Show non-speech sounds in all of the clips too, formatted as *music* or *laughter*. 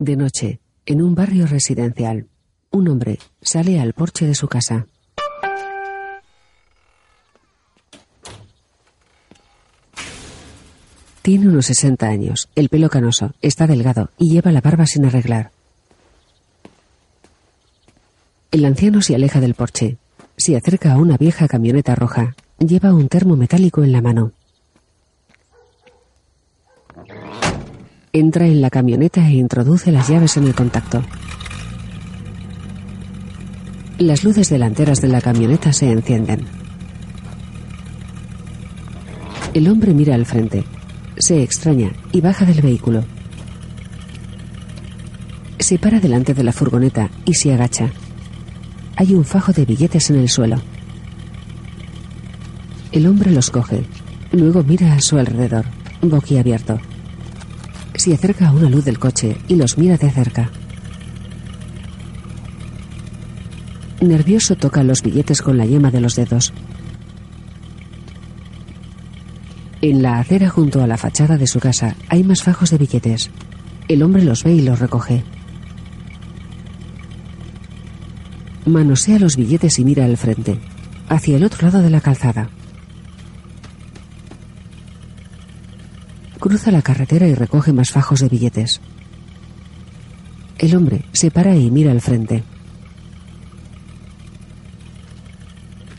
De noche, en un barrio residencial, un hombre sale al porche de su casa. Tiene unos 60 años, el pelo canoso, está delgado y lleva la barba sin arreglar. El anciano se aleja del porche. Se acerca a una vieja camioneta roja. Lleva un termo metálico en la mano. Entra en la camioneta e introduce las llaves en el contacto. Las luces delanteras de la camioneta se encienden. El hombre mira al frente. Se extraña y baja del vehículo. Se para delante de la furgoneta y se agacha. Hay un fajo de billetes en el suelo. El hombre los coge. Luego mira a su alrededor, boquiabierto. Se acerca a una luz del coche y los mira de cerca. Nervioso toca los billetes con la yema de los dedos. En la acera junto a la fachada de su casa hay más fajos de billetes. El hombre los ve y los recoge. Manosea los billetes y mira al frente, hacia el otro lado de la calzada. Cruza la carretera y recoge más fajos de billetes. El hombre se para y mira al frente.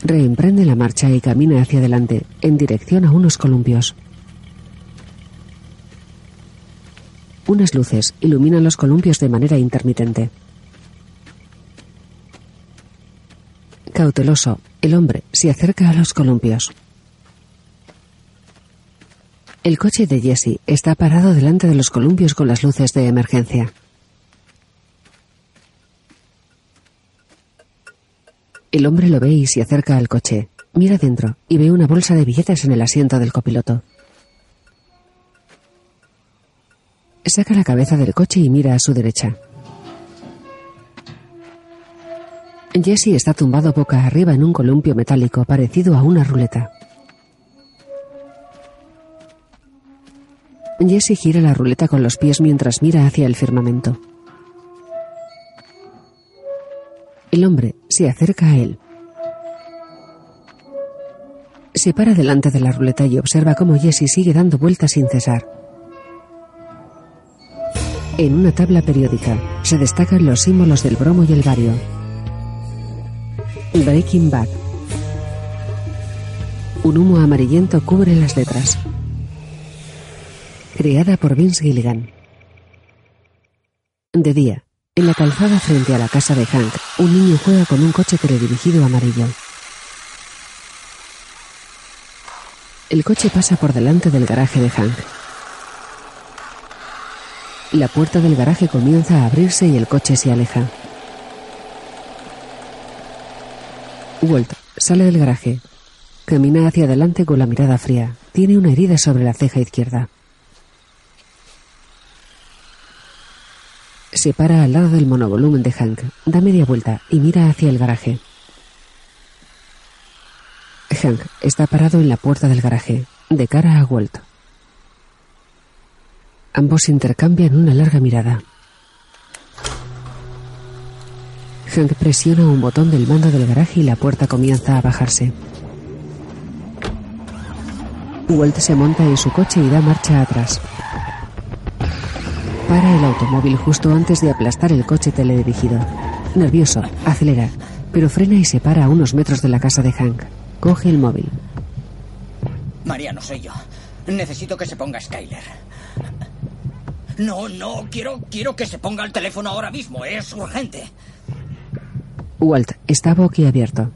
Reemprende la marcha y camina hacia adelante, en dirección a unos columpios. Unas luces iluminan los columpios de manera intermitente. Cauteloso, el hombre se acerca a los columpios. El coche de Jesse está parado delante de los columpios con las luces de emergencia. El hombre lo ve y se acerca al coche. Mira dentro y ve una bolsa de billetes en el asiento del copiloto. Saca la cabeza del coche y mira a su derecha. Jesse está tumbado boca arriba en un columpio metálico parecido a una ruleta. Jesse gira la ruleta con los pies mientras mira hacia el firmamento. El hombre se acerca a él. Se para delante de la ruleta y observa cómo Jesse sigue dando vueltas sin cesar. En una tabla periódica se destacan los símbolos del bromo y el bario. Breaking Bad. Un humo amarillento cubre las letras. Creada por Vince Gilligan. De día, en la calzada frente a la casa de Hank, un niño juega con un coche teledirigido amarillo. El coche pasa por delante del garaje de Hank. La puerta del garaje comienza a abrirse y el coche se aleja. Walt sale del garaje. Camina hacia adelante con la mirada fría. Tiene una herida sobre la ceja izquierda. Se para al lado del monovolumen de Hank, da media vuelta y mira hacia el garaje. Hank está parado en la puerta del garaje, de cara a Walt. Ambos intercambian una larga mirada. Hank presiona un botón del mando del garaje y la puerta comienza a bajarse. Walt se monta en su coche y da marcha atrás. Para el automóvil justo antes de aplastar el coche teledirigido. Nervioso, acelera, pero frena y se para a unos metros de la casa de Hank. Coge el móvil. Mariano, soy yo. Necesito que se ponga Skyler. No, no, quiero, quiero que se ponga el teléfono ahora mismo. Es urgente. Walt está boquiabierto.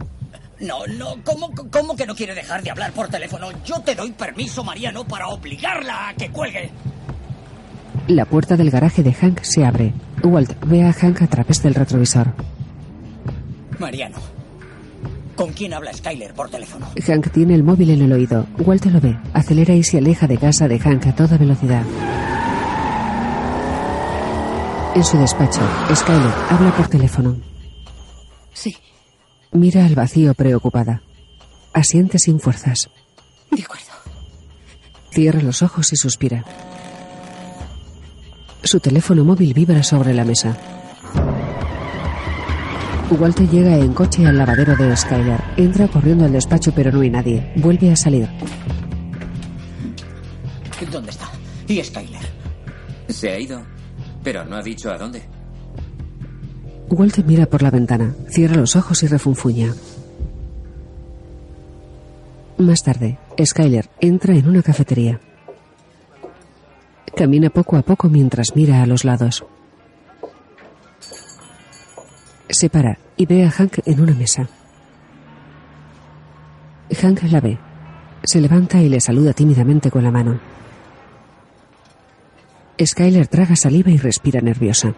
No, no, ¿cómo, ¿cómo que no quiere dejar de hablar por teléfono? Yo te doy permiso, Mariano, para obligarla a que cuelgue. La puerta del garaje de Hank se abre. Walt ve a Hank a través del retrovisor. Mariano, ¿con quién habla Skyler por teléfono? Hank tiene el móvil en el oído. Walt lo ve, acelera y se aleja de casa de Hank a toda velocidad. En su despacho, Skyler habla por teléfono. Sí. Mira al vacío preocupada. Asiente sin fuerzas. De acuerdo. Cierra los ojos y suspira. Su teléfono móvil vibra sobre la mesa. Walter llega en coche al lavadero de Skyler. Entra corriendo al despacho pero no hay nadie. Vuelve a salir. ¿Dónde está? ¿Y Skyler? Se ha ido, pero no ha dicho a dónde. Walter mira por la ventana, cierra los ojos y refunfuña. Más tarde, Skyler entra en una cafetería. Camina poco a poco mientras mira a los lados. Se para y ve a Hank en una mesa. Hank la ve. Se levanta y le saluda tímidamente con la mano. Skyler traga saliva y respira nerviosa.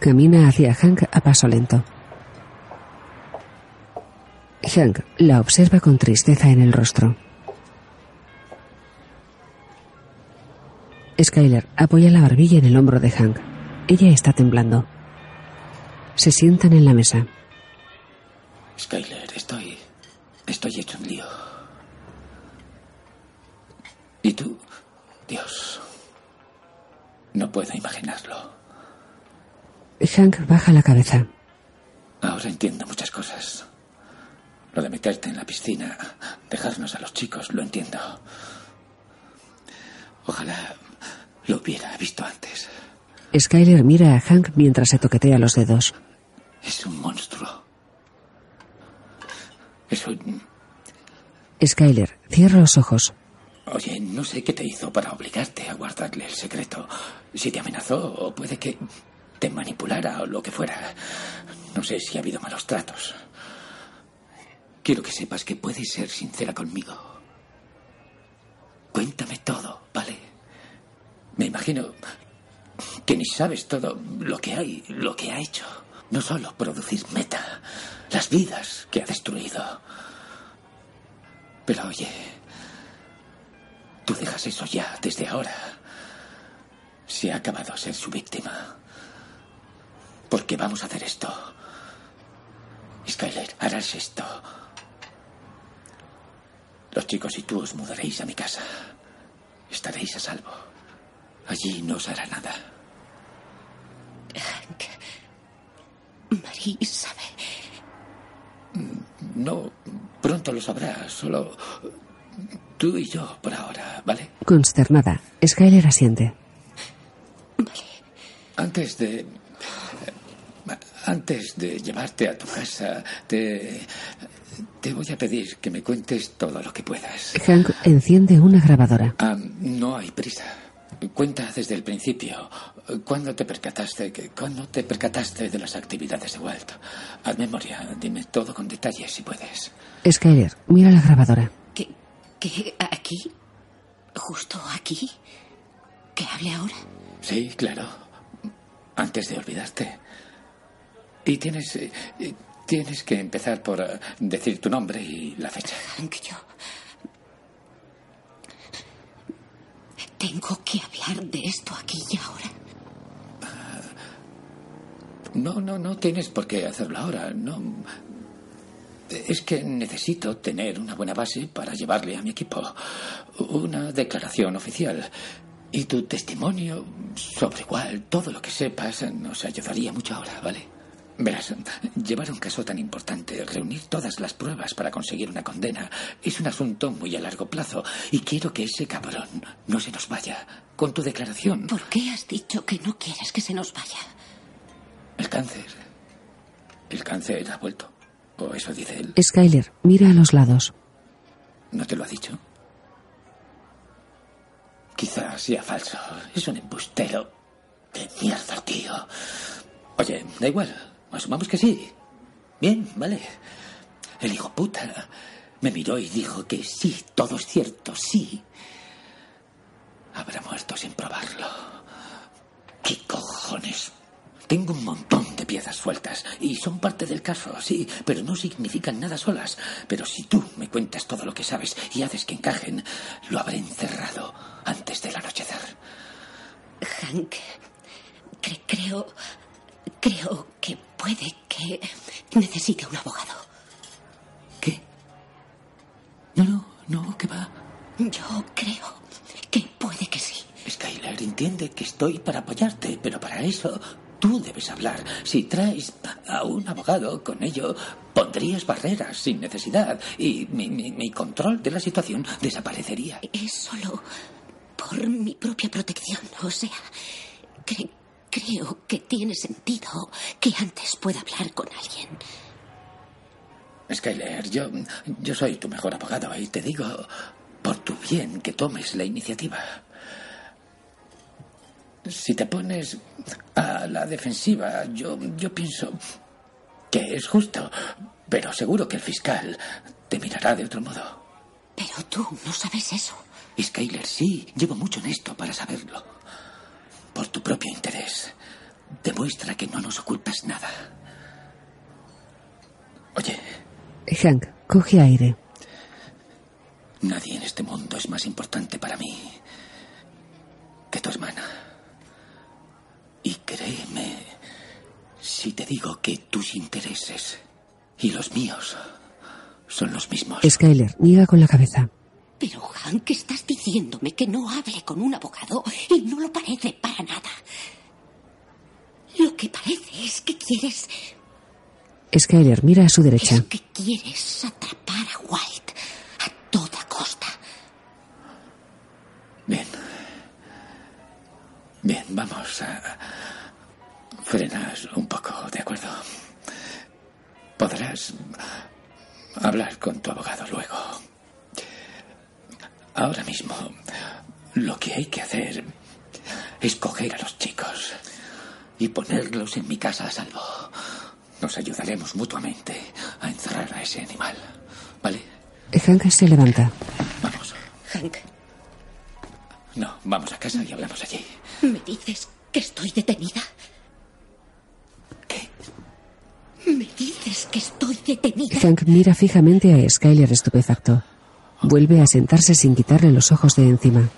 Camina hacia Hank a paso lento. Hank la observa con tristeza en el rostro. Skyler apoya la barbilla en el hombro de Hank. Ella está temblando. Se sientan en la mesa. Skyler, estoy. Estoy hecho un lío. ¿Y tú? Dios. No puedo imaginarlo. Hank baja la cabeza. Ahora entiendo muchas cosas. Lo de meterte en la piscina, dejarnos a los chicos, lo entiendo. Ojalá lo hubiera visto antes. Skyler mira a Hank mientras se toquetea los dedos. Es un monstruo. Es un... Skyler cierra los ojos. Oye, no sé qué te hizo para obligarte a guardarle el secreto. Si te amenazó o puede que te manipulara o lo que fuera. No sé si ha habido malos tratos. Quiero que sepas que puedes ser sincera conmigo. Cuéntame todo, ¿vale? Me imagino que ni sabes todo lo que hay, lo que ha hecho. No solo producir meta, las vidas que ha destruido. Pero oye, tú dejas eso ya desde ahora. Se ha acabado ser su víctima. Porque vamos a hacer esto. Skyler, harás esto. Los chicos y tú os mudaréis a mi casa. Estaréis a salvo. Allí no os hará nada. Hank. Marie sabe. No, pronto lo sabrá. Solo tú y yo por ahora, ¿vale? Consternada, Skyler asiente. Antes de... Antes de llevarte a tu casa, te... Te voy a pedir que me cuentes todo lo que puedas. Hank enciende una grabadora. Ah, no hay prisa. Cuenta desde el principio. ¿Cuándo te percataste que, cuándo te percataste de las actividades de Walt? Haz memoria. Dime todo con detalles si puedes. Skyler, mira la grabadora. ¿Qué? ¿Qué? ¿Aquí? ¿Justo aquí? ¿Que hable ahora? Sí, claro. Antes de olvidarte. Y tienes. eh, eh, tienes que empezar por eh, decir tu nombre y la fecha. Hank, yo. Tengo que hablar de esto aquí y ahora. No, no, no tienes por qué hacerlo ahora. No. Es que necesito tener una buena base para llevarle a mi equipo. Una declaración oficial. Y tu testimonio sobre igual, todo lo que sepas, nos ayudaría mucho ahora, ¿vale? Verás, llevar un caso tan importante, reunir todas las pruebas para conseguir una condena, es un asunto muy a largo plazo. Y quiero que ese cabrón no se nos vaya. Con tu declaración. ¿Por qué has dicho que no quieres que se nos vaya? El cáncer. El cáncer ha vuelto. O eso dice él. Skyler mira a los lados. ¿No te lo ha dicho? Quizás sea falso. Es un embustero. De mierda, tío. Oye, da igual. Asumamos que sí. Bien, vale. El hijo puta me miró y dijo que sí, todo es cierto, sí. Habrá muerto sin probarlo. ¿Qué cojones? Tengo un montón de piezas sueltas y son parte del caso, sí, pero no significan nada solas. Pero si tú me cuentas todo lo que sabes y haces que encajen, lo habré encerrado antes del anochecer. Hank, cre- creo. Creo que puede que necesite un abogado. ¿Qué? No, no, no, ¿qué va? Yo creo que puede entiende que estoy para apoyarte, pero para eso tú debes hablar. Si traes a un abogado con ello, pondrías barreras sin necesidad y mi, mi- mi control de la situación desaparecería. Es solo por mi propia protección. O sea, cre- creo que tiene sentido que antes pueda hablar con alguien. Skyler, yo, yo soy tu mejor abogado y te digo por tu bien que tomes la iniciativa. Si te pones a la defensiva, yo, yo pienso que es justo, pero seguro que el fiscal te mirará de otro modo. Pero tú no sabes eso. Skyler, sí, llevo mucho en esto para saberlo. Por tu propio interés, demuestra que no nos ocultas nada. Oye, Hank coge aire. Nadie en este mundo es más importante para mí que tu hermana. Y créeme si te digo que tus intereses y los míos son los mismos. Skyler niega con la cabeza. Pero, Hank, estás diciéndome que no hable con un abogado y no lo parece para nada. Lo que parece es que quieres. Skyler mira a su derecha. Es que quieres atrapar a White a toda costa. Bien. Bien, vamos a frenas un poco, ¿de acuerdo? Podrás hablar con tu abogado luego. Ahora mismo, lo que hay que hacer es coger a los chicos y ponerlos en mi casa a salvo. Nos ayudaremos mutuamente a encerrar a ese animal. ¿Vale? Hank se levanta. Vamos. Hank, No, vamos a casa y hablamos allí. ¿me dices que estoy detenida? ¿Qué? ¿Me dices que estoy detenida? Hank mira fijamente a Skyler estupefacto. Vuelve a sentarse sin quitarle los ojos de encima.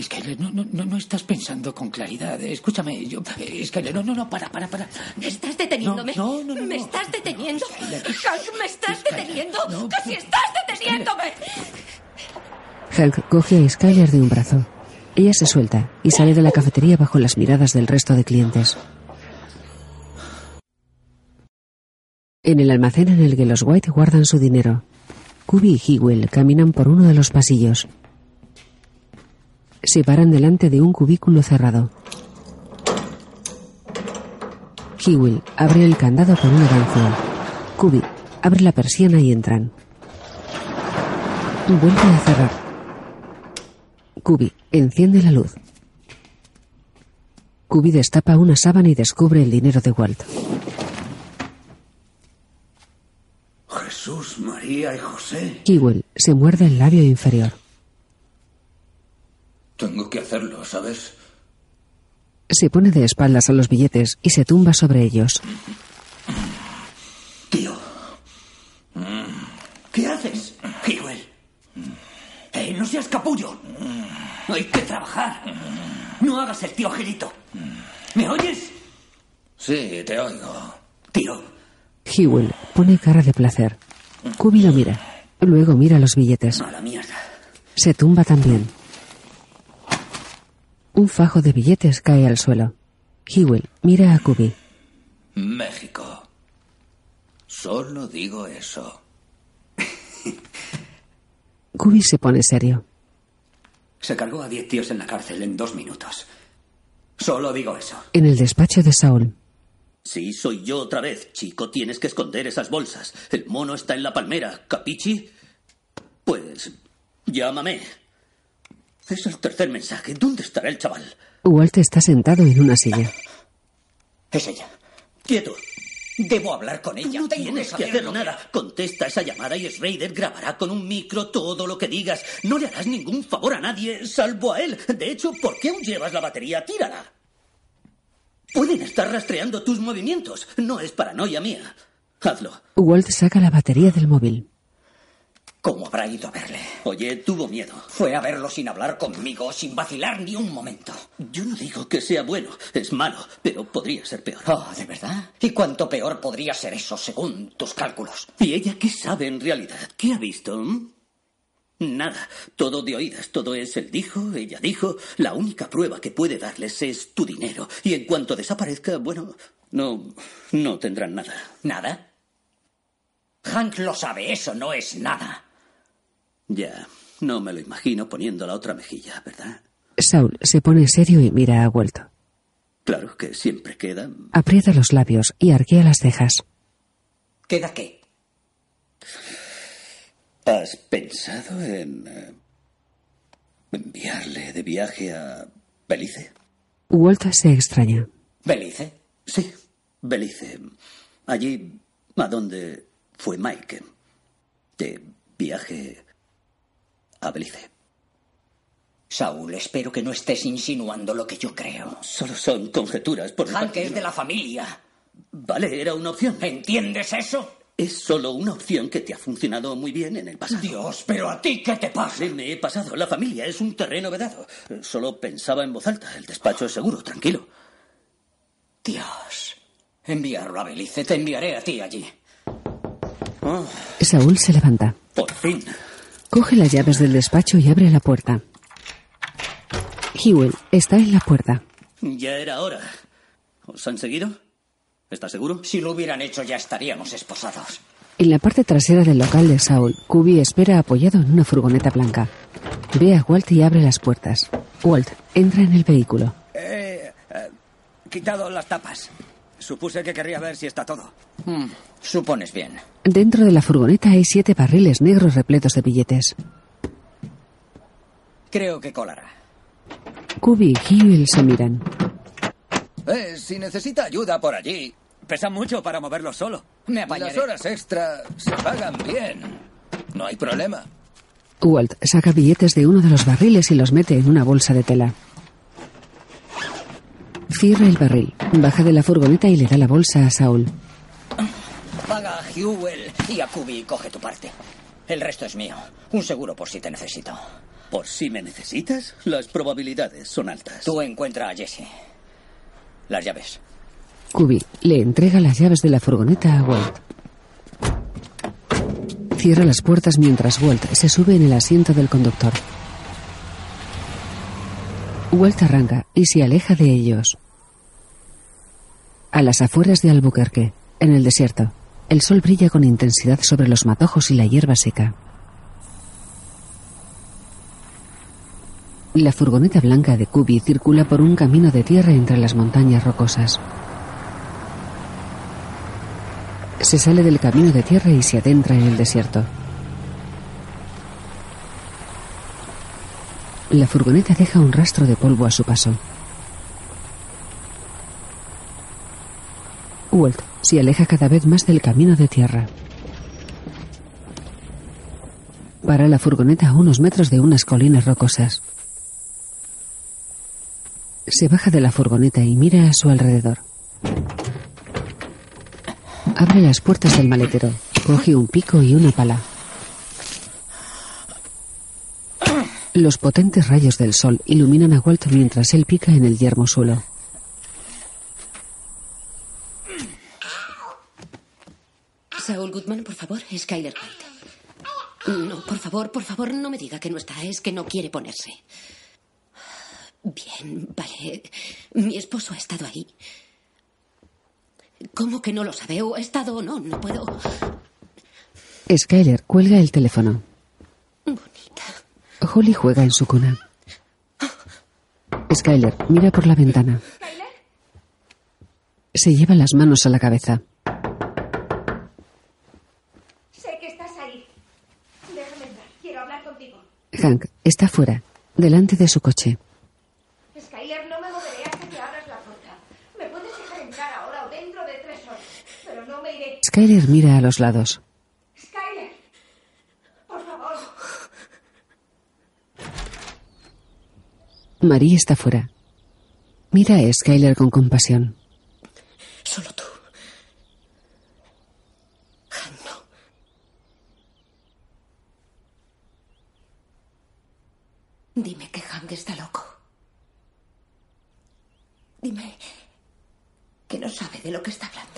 Skyler, no, no, no, no estás pensando con claridad. Escúchame, yo. Skyler, no, no, no, para, para, para. ¿Estás deteniéndome? No, no, no, no, ¿Me estás deteniendo? Hank, ¿me estás Skyler, deteniendo? no, ¡Que si estás deteniéndome! Hank coge a Skyler de un brazo. Ella se suelta y sale de la cafetería bajo las miradas del resto de clientes. En el almacén en el que los White guardan su dinero, Kubi y Hewell caminan por uno de los pasillos. Se paran delante de un cubículo cerrado. Hewell abre el candado con una ganzúa. Kubi abre la persiana y entran. Vuelve a cerrar. Kubi enciende la luz. Kubi destapa una sábana y descubre el dinero de Walt. Jesús, María y José. Hewell se muerde el labio inferior. Tengo que hacerlo, ¿sabes? Se pone de espaldas a los billetes y se tumba sobre ellos. Tío. ¿Qué haces, Hewell? ¡Eh, no seas capullo! Hay que trabajar. No hagas el tío Gelito. ¿Me oyes? Sí, te oigo. Tío, Hewell pone cara de placer. Kubi lo mira. Luego mira los billetes. a la mierda. Se tumba también. Un fajo de billetes cae al suelo. Hewell mira a Kubi. México. Solo digo eso. *laughs* Kubi se pone serio. Se cargó a diez tíos en la cárcel en dos minutos. Solo digo eso. En el despacho de Saul, Sí, soy yo otra vez. Chico, tienes que esconder esas bolsas. El mono está en la palmera. ¿Capichi? Pues... Llámame. Es el tercer mensaje. ¿Dónde estará el chaval? Walt está sentado en una silla. Es ella. Quieto. Debo hablar con ella. No tienes que hacer nada. Contesta esa llamada y Schrader grabará con un micro todo lo que digas. No le harás ningún favor a nadie, salvo a él. De hecho, ¿por qué aún llevas la batería? Tírala. Pueden estar rastreando tus movimientos. No es paranoia mía. Hazlo. Walt saca la batería del móvil. ¿Cómo habrá ido a verle? Oye, tuvo miedo. Fue a verlo sin hablar conmigo, sin vacilar ni un momento. Yo no digo que sea bueno, es malo, pero podría ser peor. Oh, ¿de verdad? ¿Y cuánto peor podría ser eso según tus cálculos? ¿Y ella qué sabe en realidad? ¿Qué ha visto? mm? Nada, todo de oídas, todo es él dijo, ella dijo. La única prueba que puede darles es tu dinero. Y en cuanto desaparezca, bueno, no, no tendrán nada. ¿Nada? Hank lo sabe, eso no es nada. Ya, no me lo imagino poniendo la otra mejilla, ¿verdad? Saul se pone serio y mira a Walt. Claro que siempre queda. Aprieta los labios y arquea las cejas. ¿Queda qué? ¿Has pensado en eh, enviarle de viaje a Belice? Walt se extraña. ¿Belice? Sí, Belice. Allí a donde fue Mike. De viaje a Belice. Saúl, espero que no estés insinuando lo que yo creo. Solo son conjeturas por Hank es de la familia. Vale, era una opción. ¿Entiendes eso? Es solo una opción que te ha funcionado muy bien en el pasado. Dios, pero a ti, ¿qué te pasa? Me he pasado. La familia es un terreno vedado. Solo pensaba en voz alta. El despacho es seguro, tranquilo. Dios. Enviarlo a Belice, te enviaré a ti allí. Oh, Saúl se levanta. por fin. Coge las llaves del despacho y abre la puerta. Hewell está en la puerta. Ya era hora. ¿Os han seguido? ¿Estás seguro? Si lo hubieran hecho ya estaríamos esposados. En la parte trasera del local de Saul, Kubi espera apoyado en una furgoneta blanca. Ve a Walt y abre las puertas. Walt entra en el vehículo. He eh, quitado las tapas. Supuse que querría ver si está todo. Hmm, supones bien. Dentro de la furgoneta hay siete barriles negros repletos de billetes. Creo que colará. Kubi y Hewell se miran. Eh, si necesita ayuda por allí. Pesa mucho para moverlo solo. Me apañaré. Las horas extra se pagan bien. No hay problema. Walt saca billetes de uno de los barriles y los mete en una bolsa de tela. Cierra el barril, baja de la furgoneta y le da la bolsa a Saul. Paga a Hewell y a Kubi y coge tu parte. El resto es mío. Un seguro por si te necesito. Por si me necesitas, las probabilidades son altas. Tú encuentra a Jesse. Las llaves. Kubi le entrega las llaves de la furgoneta a Walt. Cierra las puertas mientras Walt se sube en el asiento del conductor. Walt arranca y se aleja de ellos. A las afueras de Albuquerque, en el desierto, el sol brilla con intensidad sobre los matojos y la hierba seca. La furgoneta blanca de Kubi circula por un camino de tierra entre las montañas rocosas. Se sale del camino de tierra y se adentra en el desierto. La furgoneta deja un rastro de polvo a su paso. Walt se aleja cada vez más del camino de tierra. Para la furgoneta a unos metros de unas colinas rocosas. Se baja de la furgoneta y mira a su alrededor. Abre las puertas del maletero, coge un pico y una pala. Los potentes rayos del sol iluminan a Walt mientras él pica en el yermo suelo. Saúl Goodman, por favor, Skyler White. No, por favor, por favor, no me diga que no está, es que no quiere ponerse. Bien, vale. Mi esposo ha estado ahí. ¿Cómo que no lo sabe? ¿O ha estado o no? No puedo. Skyler cuelga el teléfono. Bonita. Holly juega en su cuna. Skyler mira por la ventana. Se lleva las manos a la cabeza. Sé que estás ahí. Déjame entrar. Quiero hablar contigo. Hank está fuera, delante de su coche. Skyler, no me moveré hasta que abras la puerta. Me puedes dejar entrar ahora o dentro de tres horas. Pero no me iré. Skyler mira a los lados. Skyler. Por favor. Marie está fuera. Mira a Skyler con compasión. Solo tú. No. Dime que Hank está loco. Dime que no sabe de lo que está hablando.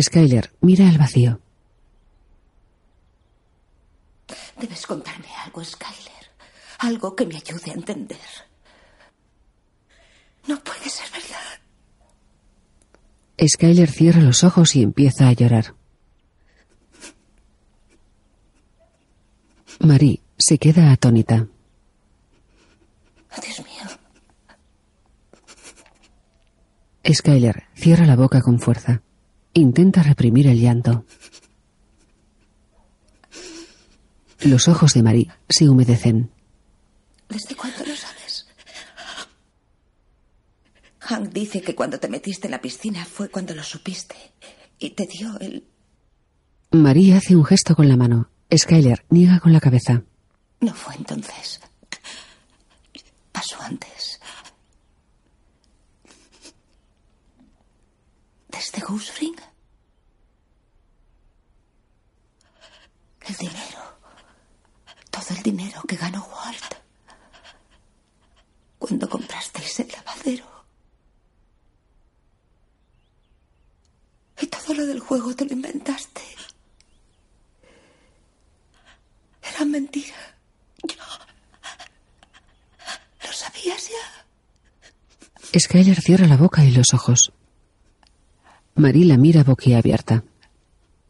Skyler mira al vacío. Debes contarme algo, Skyler. Algo que me ayude a entender. No puede ser verdad. Skyler cierra los ojos y empieza a llorar. Marie se queda atónita. Dios mío. Skyler cierra la boca con fuerza. Intenta reprimir el llanto. Los ojos de Marie se humedecen. ¿Desde cuándo lo sabes? Hank dice que cuando te metiste en la piscina fue cuando lo supiste. Y te dio el... Marie hace un gesto con la mano. Skyler niega con la cabeza. No fue entonces. Pasó antes. ¿Desde Goose Ring? El dinero. Todo el dinero que ganó Walt. Cuando comprasteis el lavadero. Y todo lo del juego te lo inventaste. Era mentira. ¿Lo sabías ya? Skyler cierra la boca y los ojos. Marie la mira boquiabierta.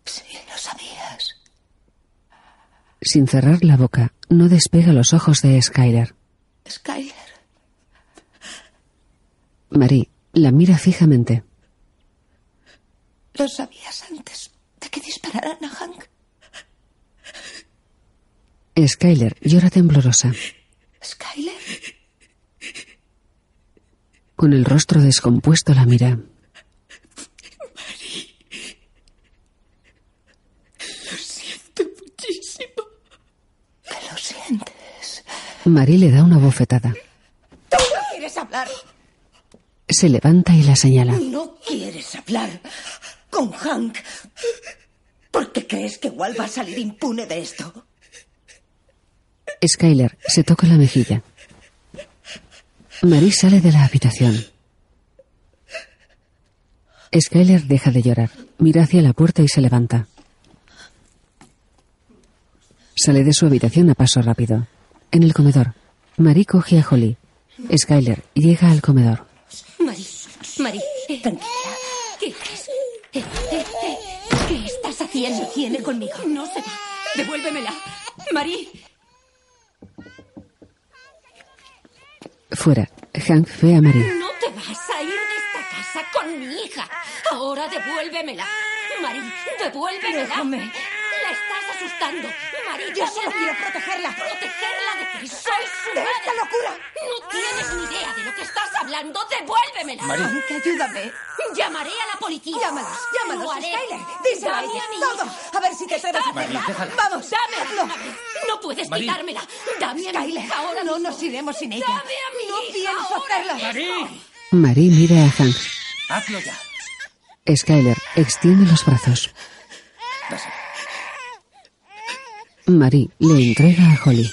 Sí, lo sabías. Sin cerrar la boca, no despega los ojos de Skyler. Skyler. Marie la mira fijamente. ¿Lo sabías antes de que dispararan a Hank? Skyler llora temblorosa. ¿Skyler? Con el rostro descompuesto la mira. Lo siento muchísimo. ¿Qué lo sientes? Marie le da una bofetada. ¿Tú no quieres hablar? Se levanta y la señala. No quieres hablar con Hank. ¿Por qué crees que Walt va a salir impune de esto? Skyler se toca la mejilla. Marie sale de la habitación. Skyler deja de llorar, mira hacia la puerta y se levanta. Sale de su habitación a paso rápido. En el comedor, Marie coge a Holly. Skyler llega al comedor. Marie, Marie, eh, tranquila. ¿Qué haces? Eh, eh, eh, ¿Qué estás haciendo? Viene conmigo. No se va. Devuélvemela. Marie. Fuera, Hank ve a Marie. No te vas a ir de esta casa con mi hija. Ahora devuélvemela. Marie, devuélvemela. Déjame. La estás asustando. Marie, Yo solo quiero protegerla. ¿Protegerla de qué? Soy su ¡De madre. esta locura! No tienes ni idea de lo que estás hablando. Devuélvemela. Marie. Hank, ayúdame. Llamaré a la policía. Llámalos, llámalos, Lo haré. Skyler. Díselo a Dame ella. a mi Todo. A ver si te atreves a hacerla. déjala. Vamos, Dame a mi hija. No puedes Marie. quitármela. Dame a mi Skyler, hija ahora no mismo. nos iremos sin ella. Dame a mi No hija pienso ahora hacerlo. mismo. Marie mira a Hank. Hazlo ya. Skyler extiende los brazos. Dáselo. Marie le entrega a Holly.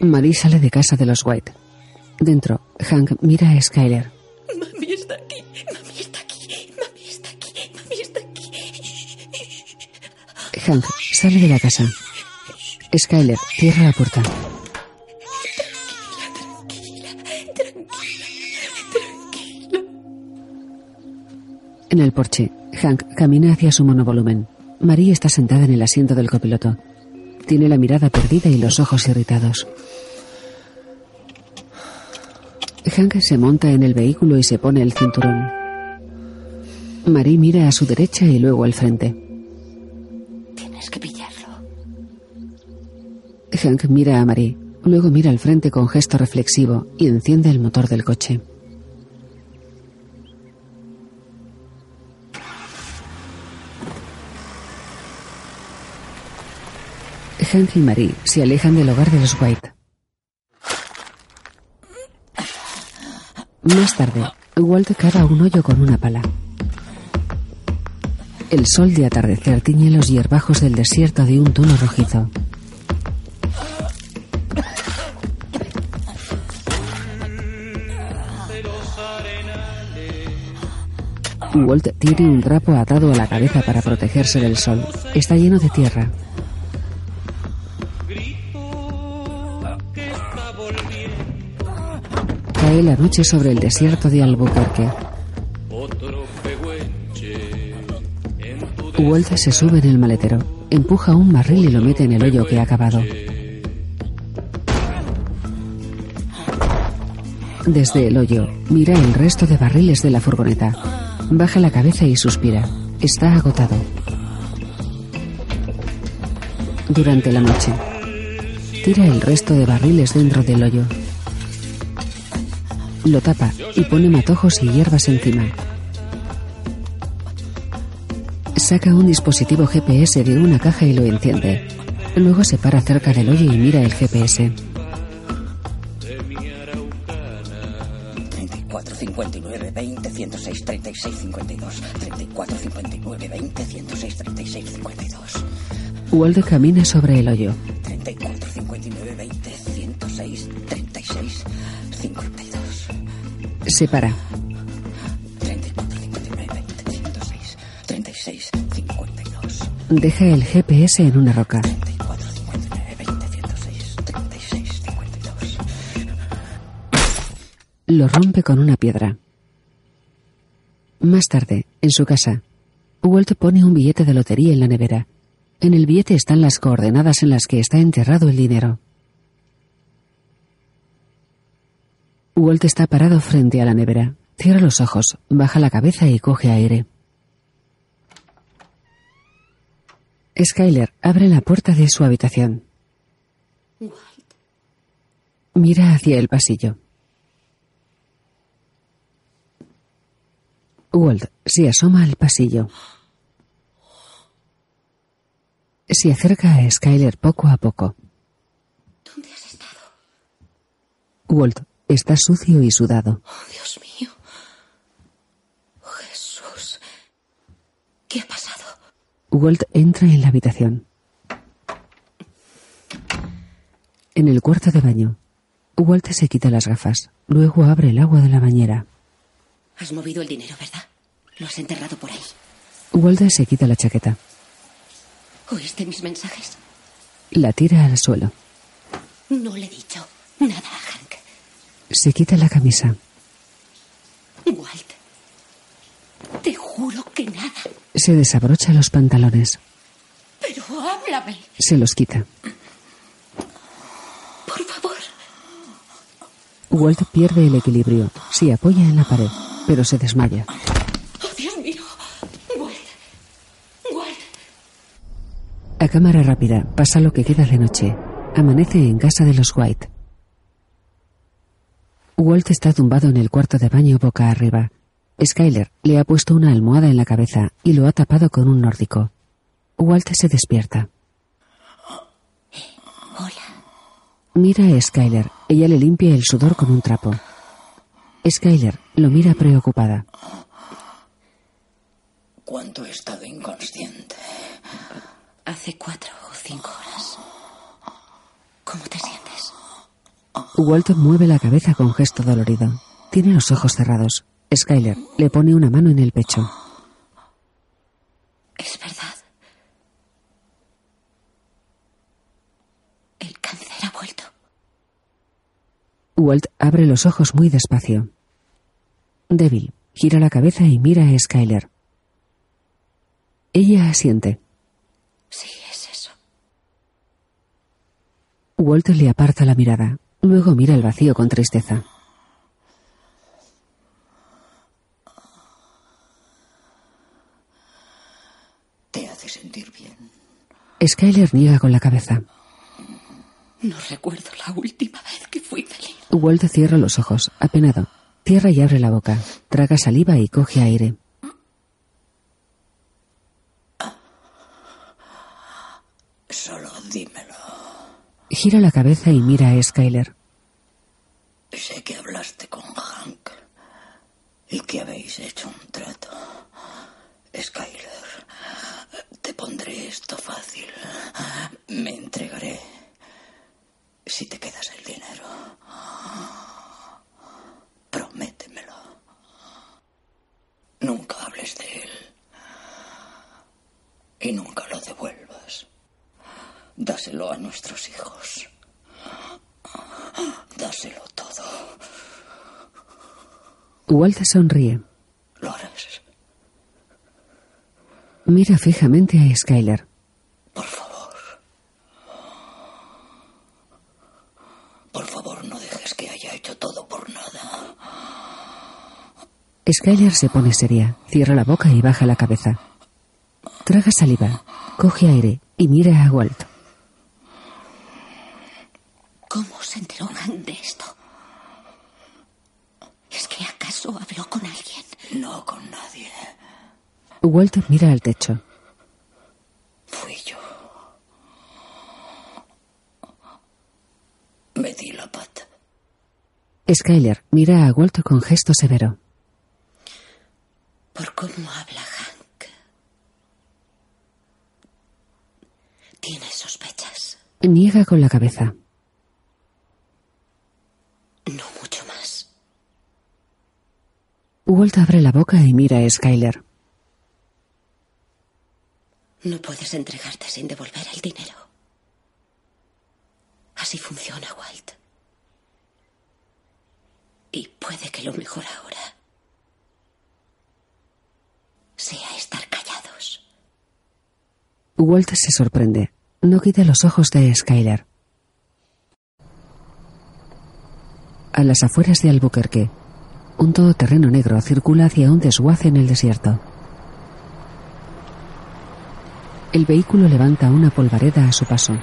Marie sale de casa de los White. Dentro, Hank mira a Skyler. Mami está aquí. Mami está aquí. Mami está aquí. Mami está aquí. Hank sale de la casa. Skyler cierra la puerta. En el porche, Hank camina hacia su monovolumen. Marie está sentada en el asiento del copiloto. Tiene la mirada perdida y los ojos irritados. Hank se monta en el vehículo y se pone el cinturón. Marie mira a su derecha y luego al frente. Tienes que pillarlo. Hank mira a Marie, luego mira al frente con gesto reflexivo y enciende el motor del coche. Y Marie se alejan del hogar de los White. Más tarde, Walt cava un hoyo con una pala. El sol de atardecer tiñe los hierbajos del desierto de un tono rojizo. Walt tiene un trapo atado a la cabeza para protegerse del sol. Está lleno de tierra. La noche sobre el desierto de Albuquerque. Walt se sube en el maletero, empuja un barril y lo mete en el hoyo que ha cavado. Desde el hoyo, mira el resto de barriles de la furgoneta. Baja la cabeza y suspira. Está agotado. Durante la noche, tira el resto de barriles dentro del hoyo. Lo tapa y pone matojos y hierbas encima. Saca un dispositivo GPS de una caja y lo enciende. Luego se para cerca del hoyo y mira el GPS. 34, 59, 20, 106, 36, 52. 34, 59, 20, 106, 36, 52. Waldo camina sobre el hoyo. 34, Se para. 34, 59, 20, 106, 36, 52. Deja el GPS en una roca. 34, 59, 20, 106, 36, 52. Lo rompe con una piedra. Más tarde, en su casa, Walt pone un billete de lotería en la nevera. En el billete están las coordenadas en las que está enterrado el dinero. Walt está parado frente a la nevera. Cierra los ojos, baja la cabeza y coge aire. Skyler abre la puerta de su habitación. Mira hacia el pasillo. Walt se asoma al pasillo. Se acerca a Skyler poco a poco. ¿Dónde has estado? Walt está sucio y sudado. Oh, Dios mío. Jesús. ¿Qué ha pasado? Walt entra en la habitación. En el cuarto de baño, Walt se quita las gafas. Luego abre el agua de la bañera. Has movido el dinero, ¿verdad? Lo has enterrado por ahí. Walt se quita la chaqueta. ¿Oíste mis mensajes? La tira al suelo. No le he dicho nada. Se quita la camisa. Walt. Te juro que nada. Se desabrocha los pantalones. Pero háblame. Se los quita. Por favor. Walt pierde el equilibrio. Se apoya en la pared, pero se desmaya. Oh, Dios mío. Walt. Walt. A cámara rápida pasa lo que queda de noche. Amanece en casa de los White. Walt está tumbado en el cuarto de baño boca arriba. Skyler le ha puesto una almohada en la cabeza y lo ha tapado con un nórdico. Walt se despierta. Hola. Mira a Skyler. Ella le limpia el sudor con un trapo. Skyler lo mira preocupada. ¿Cuánto he estado inconsciente? Hace cuatro o cinco horas. ¿Cómo te sientes? Walt mueve la cabeza con gesto dolorido. Tiene los ojos cerrados. Skyler le pone una mano en el pecho. Es verdad. El cáncer ha vuelto. Walt abre los ojos muy despacio. Débil, gira la cabeza y mira a Skyler. Ella asiente. Sí, es eso. Walt le aparta la mirada. Luego mira el vacío con tristeza. ¿Te hace sentir bien? Skyler niega con la cabeza. No recuerdo la última vez que fui feliz. Walt cierra los ojos, apenado. Cierra y abre la boca. Traga saliva y coge aire. Solo dímelo. Gira la cabeza y mira a Skyler. Sé que hablaste con Hank y que habéis hecho un trato. Skyler, te pondré esto fácil. Me entregaré si te quedas el dinero. Prométemelo. Nunca hables de él. Y nunca lo devuelvas. Dáselo a nuestros hijos. Dáselo todo. Walt sonríe. Harás. Mira fijamente a Skyler. Por favor. Por favor, no dejes que haya hecho todo por nada. Skyler se pone seria, cierra la boca y baja la cabeza. Traga saliva, coge aire y mira a Walt. ¿Cómo se enteró Hank de esto? ¿Es que acaso habló con alguien? No con nadie. Walt mira al techo. Fui yo. Me di la pata. Skyler mira a Walt con gesto severo. Por cómo habla Hank. Tiene sospechas. Niega con la cabeza. No mucho más. Walt abre la boca y mira a Skyler. No puedes entregarte sin devolver el dinero. Así funciona, Walt. Y puede que lo mejor ahora sea estar callados. Walt se sorprende. No quita los ojos de Skyler. A las afueras de Albuquerque, un todoterreno negro circula hacia un desguace en el desierto. El vehículo levanta una polvareda a su paso.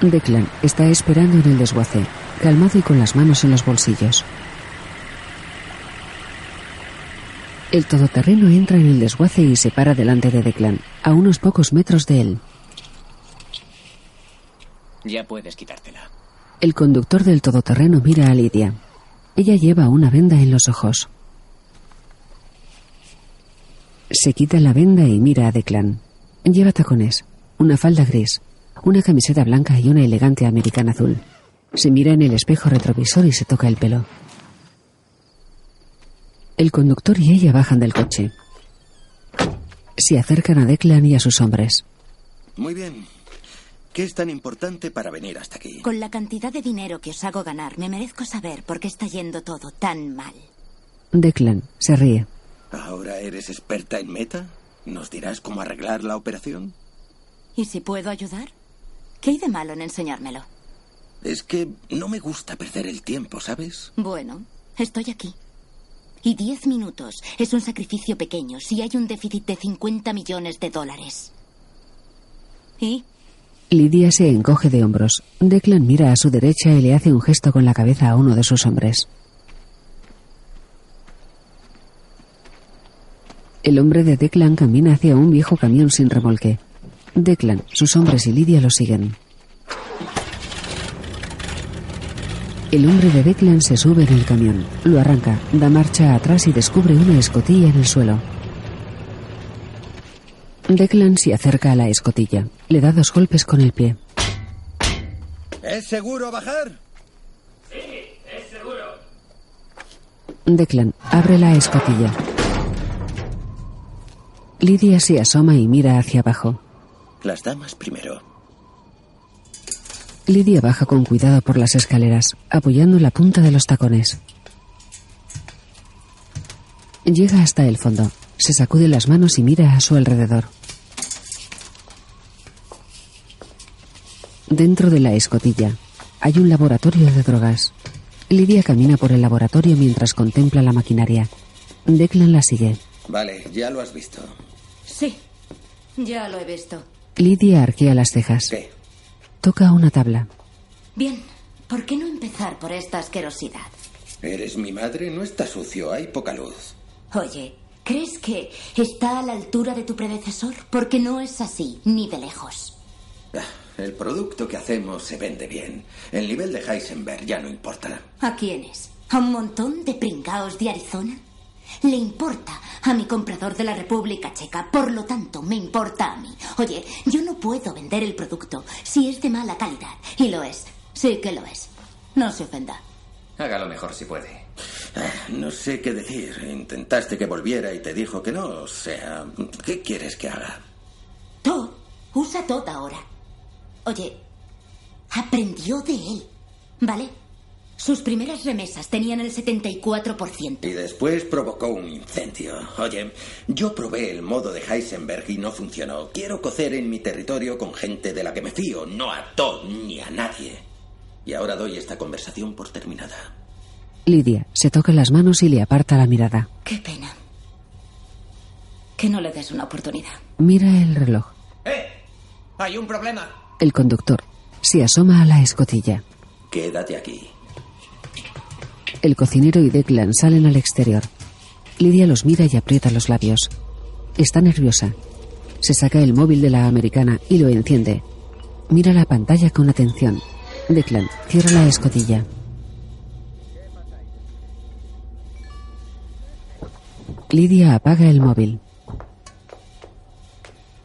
Declan está esperando en el desguace, calmado y con las manos en los bolsillos. El todoterreno entra en el desguace y se para delante de Declan, a unos pocos metros de él. Ya puedes quitártela. El conductor del todoterreno mira a Lidia. Ella lleva una venda en los ojos. Se quita la venda y mira a Declan. Lleva tacones, una falda gris, una camiseta blanca y una elegante americana azul. Se mira en el espejo retrovisor y se toca el pelo. El conductor y ella bajan del coche. Se acercan a Declan y a sus hombres. Muy bien. ¿Qué es tan importante para venir hasta aquí? Con la cantidad de dinero que os hago ganar, me merezco saber por qué está yendo todo tan mal. Declan se ríe. ¿Ahora eres experta en meta? ¿Nos dirás cómo arreglar la operación? ¿Y si puedo ayudar? ¿Qué hay de malo en enseñármelo? Es que no me gusta perder el tiempo, ¿sabes? Bueno, estoy aquí. Y diez minutos es un sacrificio pequeño si hay un déficit de 50 millones de dólares. ¿Y? Lidia se encoge de hombros. Declan mira a su derecha y le hace un gesto con la cabeza a uno de sus hombres. El hombre de Declan camina hacia un viejo camión sin remolque. Declan, sus hombres y Lidia lo siguen. El hombre de Declan se sube en el camión, lo arranca, da marcha atrás y descubre una escotilla en el suelo. Declan se acerca a la escotilla. Le da dos golpes con el pie. ¿Es seguro bajar? Sí, es seguro. Declan abre la escotilla. Lidia se asoma y mira hacia abajo. Las damas primero. Lidia baja con cuidado por las escaleras, apoyando la punta de los tacones. Llega hasta el fondo. Se sacude las manos y mira a su alrededor. Dentro de la escotilla hay un laboratorio de drogas. Lidia camina por el laboratorio mientras contempla la maquinaria. Declan la sigue. Vale, ya lo has visto. Sí, ya lo he visto. Lidia arquea las cejas. ¿Qué? Toca una tabla. Bien, ¿por qué no empezar por esta asquerosidad? ¿Eres mi madre? No está sucio, hay poca luz. Oye, ¿crees que está a la altura de tu predecesor? Porque no es así, ni de lejos. Ah, El producto que hacemos se vende bien. El nivel de Heisenberg ya no importa. ¿A quiénes? ¿A un montón de pringaos de Arizona? Le importa a mi comprador de la República Checa, por lo tanto me importa a mí. Oye, yo no puedo vender el producto si es de mala calidad. Y lo es. Sí que lo es. No se ofenda. Hágalo mejor si puede. Ah, no sé qué decir. Intentaste que volviera y te dijo que no. O sea, ¿qué quieres que haga? Todd. Usa Todd ahora. Oye, aprendió de él. ¿Vale? Sus primeras remesas tenían el 74%. Y después provocó un incendio. Oye, yo probé el modo de Heisenberg y no funcionó. Quiero cocer en mi territorio con gente de la que me fío, no a Todd ni a nadie. Y ahora doy esta conversación por terminada. Lidia se toca las manos y le aparta la mirada. Qué pena. Que no le des una oportunidad. Mira el reloj. ¡Eh! Hay un problema. El conductor se asoma a la escotilla. Quédate aquí. El cocinero y Declan salen al exterior. Lidia los mira y aprieta los labios. Está nerviosa. Se saca el móvil de la americana y lo enciende. Mira la pantalla con atención. Declan cierra la escotilla. Lidia apaga el móvil.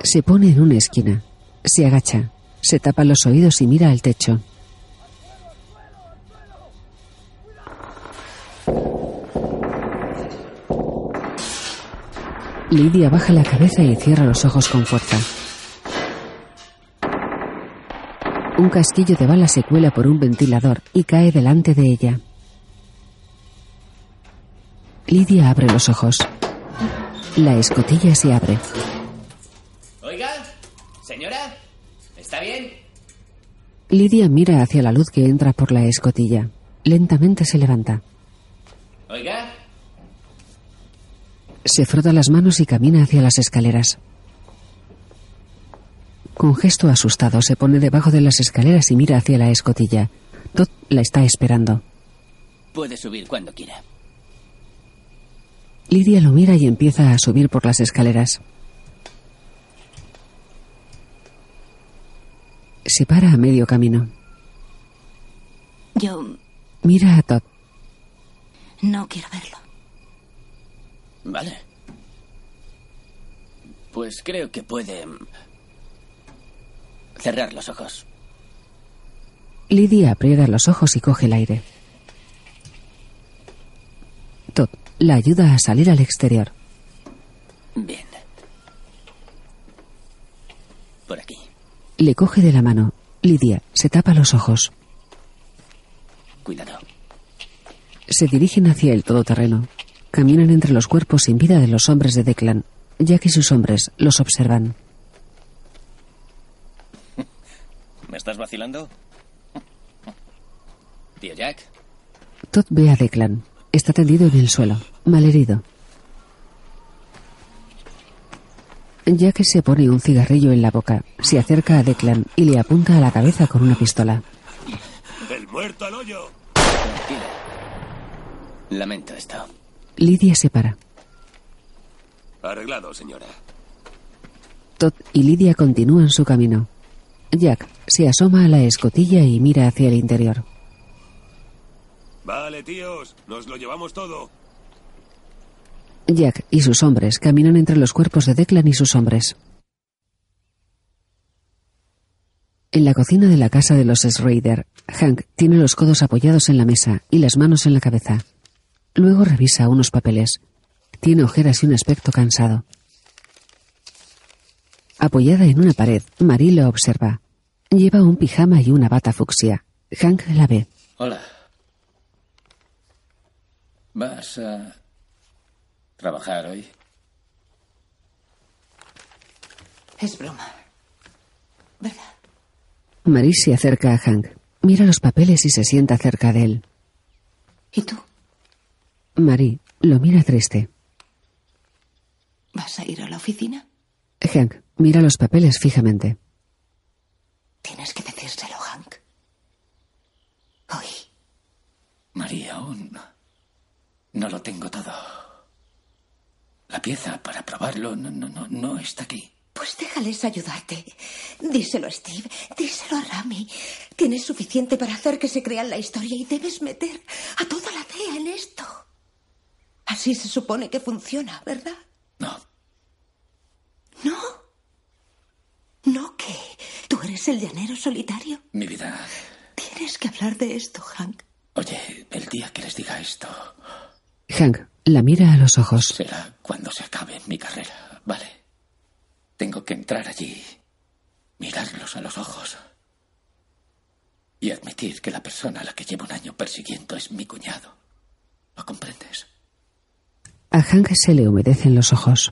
Se pone en una esquina. Se agacha. Se tapa los oídos y mira al techo. Lidia baja la cabeza y cierra los ojos con fuerza. Un casquillo de bala se cuela por un ventilador y cae delante de ella. Lidia abre los ojos. La escotilla se abre. Oiga, señora, ¿está bien? Lidia mira hacia la luz que entra por la escotilla. Lentamente se levanta. Oiga, Se frota las manos y camina hacia las escaleras. Con gesto asustado se pone debajo de las escaleras y mira hacia la escotilla. Todd la está esperando. Puede subir cuando quiera. Lidia lo mira y empieza a subir por las escaleras. Se para a medio camino. Yo Mira a Todd. no quiero verlo. Vale. Pues creo que puede mm, cerrar los ojos. Lidia aprieta los ojos y coge el aire. Todd la ayuda a salir al exterior. Bien. Por aquí. Le coge de la mano. Lidia se tapa los ojos. Cuidado. Se dirigen hacia el todoterreno. Caminan entre los cuerpos sin vida de los hombres de Declan. Jack y sus hombres los observan. *laughs* ¿Me estás vacilando? *laughs* Tío Jack, Todd ve a Declan. Está tendido en el suelo, malherido. Jack se pone un cigarrillo en la boca, se acerca a Declan y le apunta a la cabeza con una pistola. ¡El muerto al hoyo! Tranquila. Lamento esto. Lidia se para. Arreglado, señora. Todd y Lidia continúan su camino. Jack se asoma a la escotilla y mira hacia el interior. Vale, tíos, nos lo llevamos todo. Jack y sus hombres caminan entre los cuerpos de Declan y sus hombres. En la cocina de la casa de los Schrader, Hank tiene los codos apoyados en la mesa y las manos en la cabeza. Luego revisa unos papeles. Tiene ojeras y un aspecto cansado. Apoyada en una pared, Marie lo observa. Lleva un pijama y una bata fucsia. Hank la ve. Hola. ¿Vas a trabajar hoy? Es broma. ¿Verdad? Marie se acerca a Hank. Mira los papeles y se sienta cerca de él. ¿Y tú? Marie lo mira triste. ¿Vas a ir a la oficina? Hank mira los papeles fijamente. Tienes que decírselo, Hank. Hoy. María, aún no lo tengo todo. La pieza para probarlo no, no, no, no está aquí. Pues déjales ayudarte. Díselo a Steve, díselo a Rami. Tienes suficiente para hacer que se crean la historia y debes meter a toda la DEA en esto. Así se supone que funciona, ¿verdad? No. ¿No? ¿No qué? ¿Tú eres el llanero solitario? Mi vida. Tienes que hablar de esto, Hank. Oye, el día que les diga esto, Hank la mira a los ojos. Será cuando se acabe mi carrera, ¿vale? Tengo que entrar allí, mirarlos a los ojos y admitir que la persona a la que llevo un año persiguiendo es mi cuñado. ¿Lo comprendes? A Hank se le humedecen los ojos.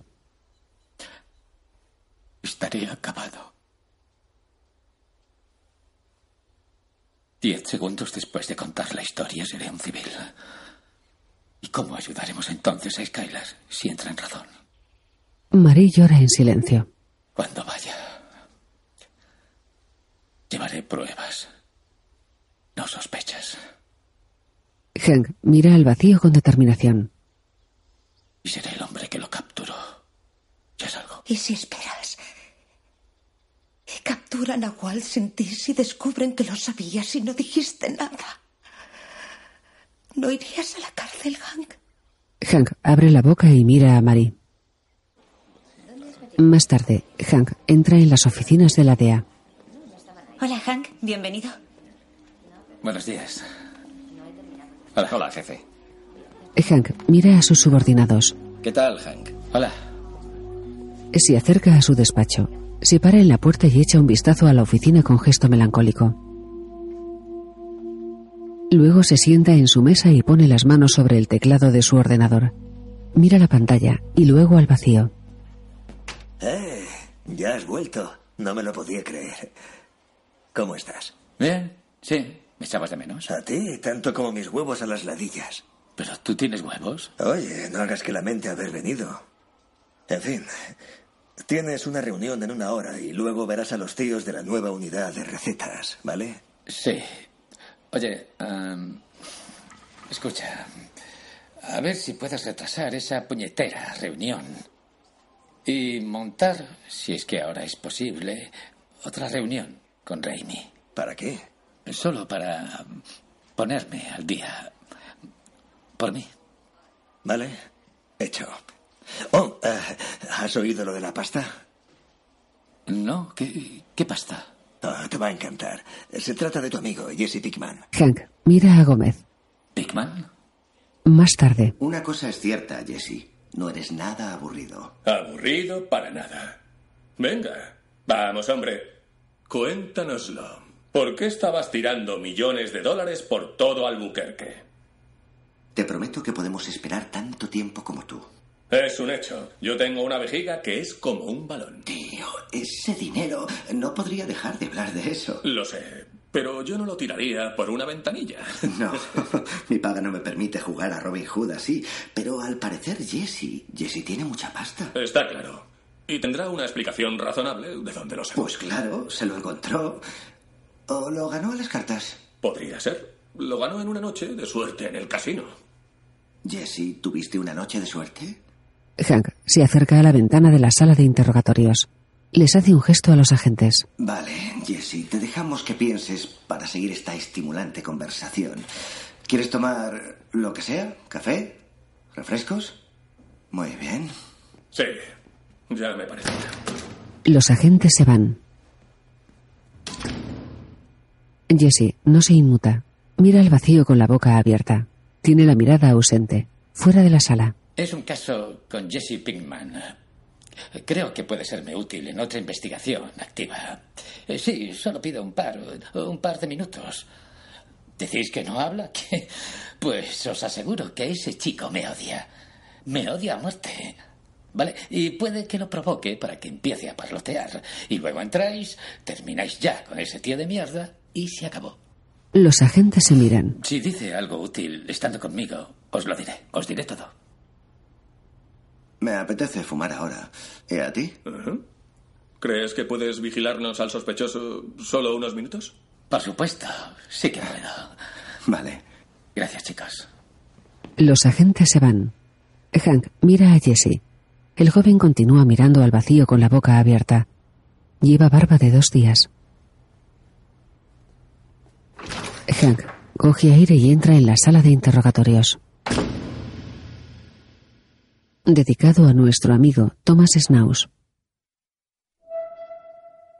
Estaré acabado. Diez segundos después de contar la historia seré un civil. ¿Y cómo ayudaremos entonces a Skylar si entra en razón? Marie llora en silencio. Cuando vaya, llevaré pruebas. No sospechas. Hank mira al vacío con determinación. Y seré el hombre que lo capturó. Ya es algo. ¿Y si esperas? Y capturan a Walt sin ti si descubren que lo sabías y no dijiste nada. ¿No irías a la cárcel, Hank? Hank abre la boca y mira a Marie. Más tarde, Hank entra en las oficinas de la DEA. Hola, Hank. Bienvenido. Buenos días. Hola, Hola jefe. Hank mira a sus subordinados. ¿Qué tal, Hank? Hola. Se acerca a su despacho. Se para en la puerta y echa un vistazo a la oficina con gesto melancólico. Luego se sienta en su mesa y pone las manos sobre el teclado de su ordenador. Mira la pantalla y luego al vacío. ¡Eh! Ya has vuelto. No me lo podía creer. ¿Cómo estás? Bien, sí. ¿Me echabas de menos? A ti, tanto como mis huevos a las ladillas. ¿Pero tú tienes huevos? Oye, no hagas que lamente haber venido. En fin, tienes una reunión en una hora y luego verás a los tíos de la nueva unidad de recetas, ¿vale? Sí. Oye, um, escucha. A ver si puedes retrasar esa puñetera reunión. Y montar, si es que ahora es posible, otra reunión con Raimi. ¿Para qué? Solo para ponerme al día. Por mí. Vale, hecho. Oh, eh, ¿has oído lo de la pasta? No, ¿qué, qué pasta? Ah, te va a encantar. Se trata de tu amigo, Jesse Pickman. Hank mira a Gómez. ¿Pickman? Más tarde, Una cosa es cierta, Jesse. No eres nada aburrido. Aburrido para nada. Venga, vamos, hombre. Cuéntanoslo. ¿Por qué estabas tirando millones de dólares por todo Albuquerque? Te prometo que podemos esperar tanto tiempo como tú. Es un hecho. Yo tengo una vejiga que es como un balón. Tío, ese dinero. No podría dejar de hablar de eso. Lo sé, pero yo no lo tiraría por una ventanilla. *laughs* No, *laughs* mi paga no me permite jugar a Robin Hood así. Pero al parecer Jesse, Jesse tiene mucha pasta. Está claro. Y tendrá una explicación razonable de dónde lo sé. Pues claro, se lo encontró. ¿O lo ganó a las cartas? Podría ser. Lo ganó en una noche de suerte en el casino. Jesse, ¿tuviste una noche de suerte? Hank se acerca a la ventana de la sala de interrogatorios. Les hace un gesto a los agentes. Vale, Jesse, te dejamos que pienses para seguir esta estimulante conversación. ¿Quieres tomar lo que sea? ¿Café? ¿Refrescos? Muy bien. Sí, ya me parece. Los agentes se van. Jesse no se inmuta. Mira al vacío con la boca abierta. Tiene la mirada ausente. Fuera de la sala. Es un caso con Jesse Pinkman. Creo que puede serme útil en otra investigación activa. Eh, Sí, solo pido un par, un par de minutos. ¿Decís que no habla? *laughs* ¿Qué? Pues os aseguro que ese chico me odia. Me odia a muerte. ¿Vale? Y puede que lo provoque para que empiece a parlotear. Y luego entráis, termináis ya con ese tío de mierda y se acabó. Los agentes se miran. Si dice algo útil estando conmigo, os lo diré. Os diré todo. Me apetece fumar ahora. ¿Y a ti? ¿Crees que puedes vigilarnos al sospechoso solo unos minutos? Por supuesto, sí que puedo. Vale. Gracias, chicos. Los agentes se van. Hank mira a Jesse. El joven continúa mirando al vacío con la boca abierta. Lleva barba de dos días. Hank coge aire y entra en la sala de interrogatorios. Dedicado a nuestro amigo Thomas Snaus.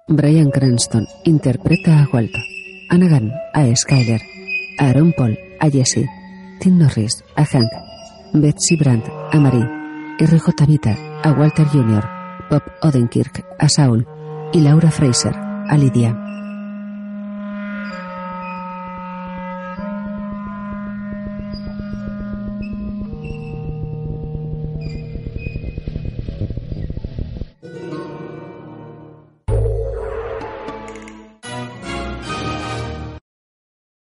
Brian Cranston interpreta a Walt, Anagan a Skyler, Aaron Paul a Jesse, Tim Norris a Hank, Betsy Brandt a Marie, R.J. Vita a Walter Jr., Bob Odenkirk a Saul y Laura Fraser a Lidia.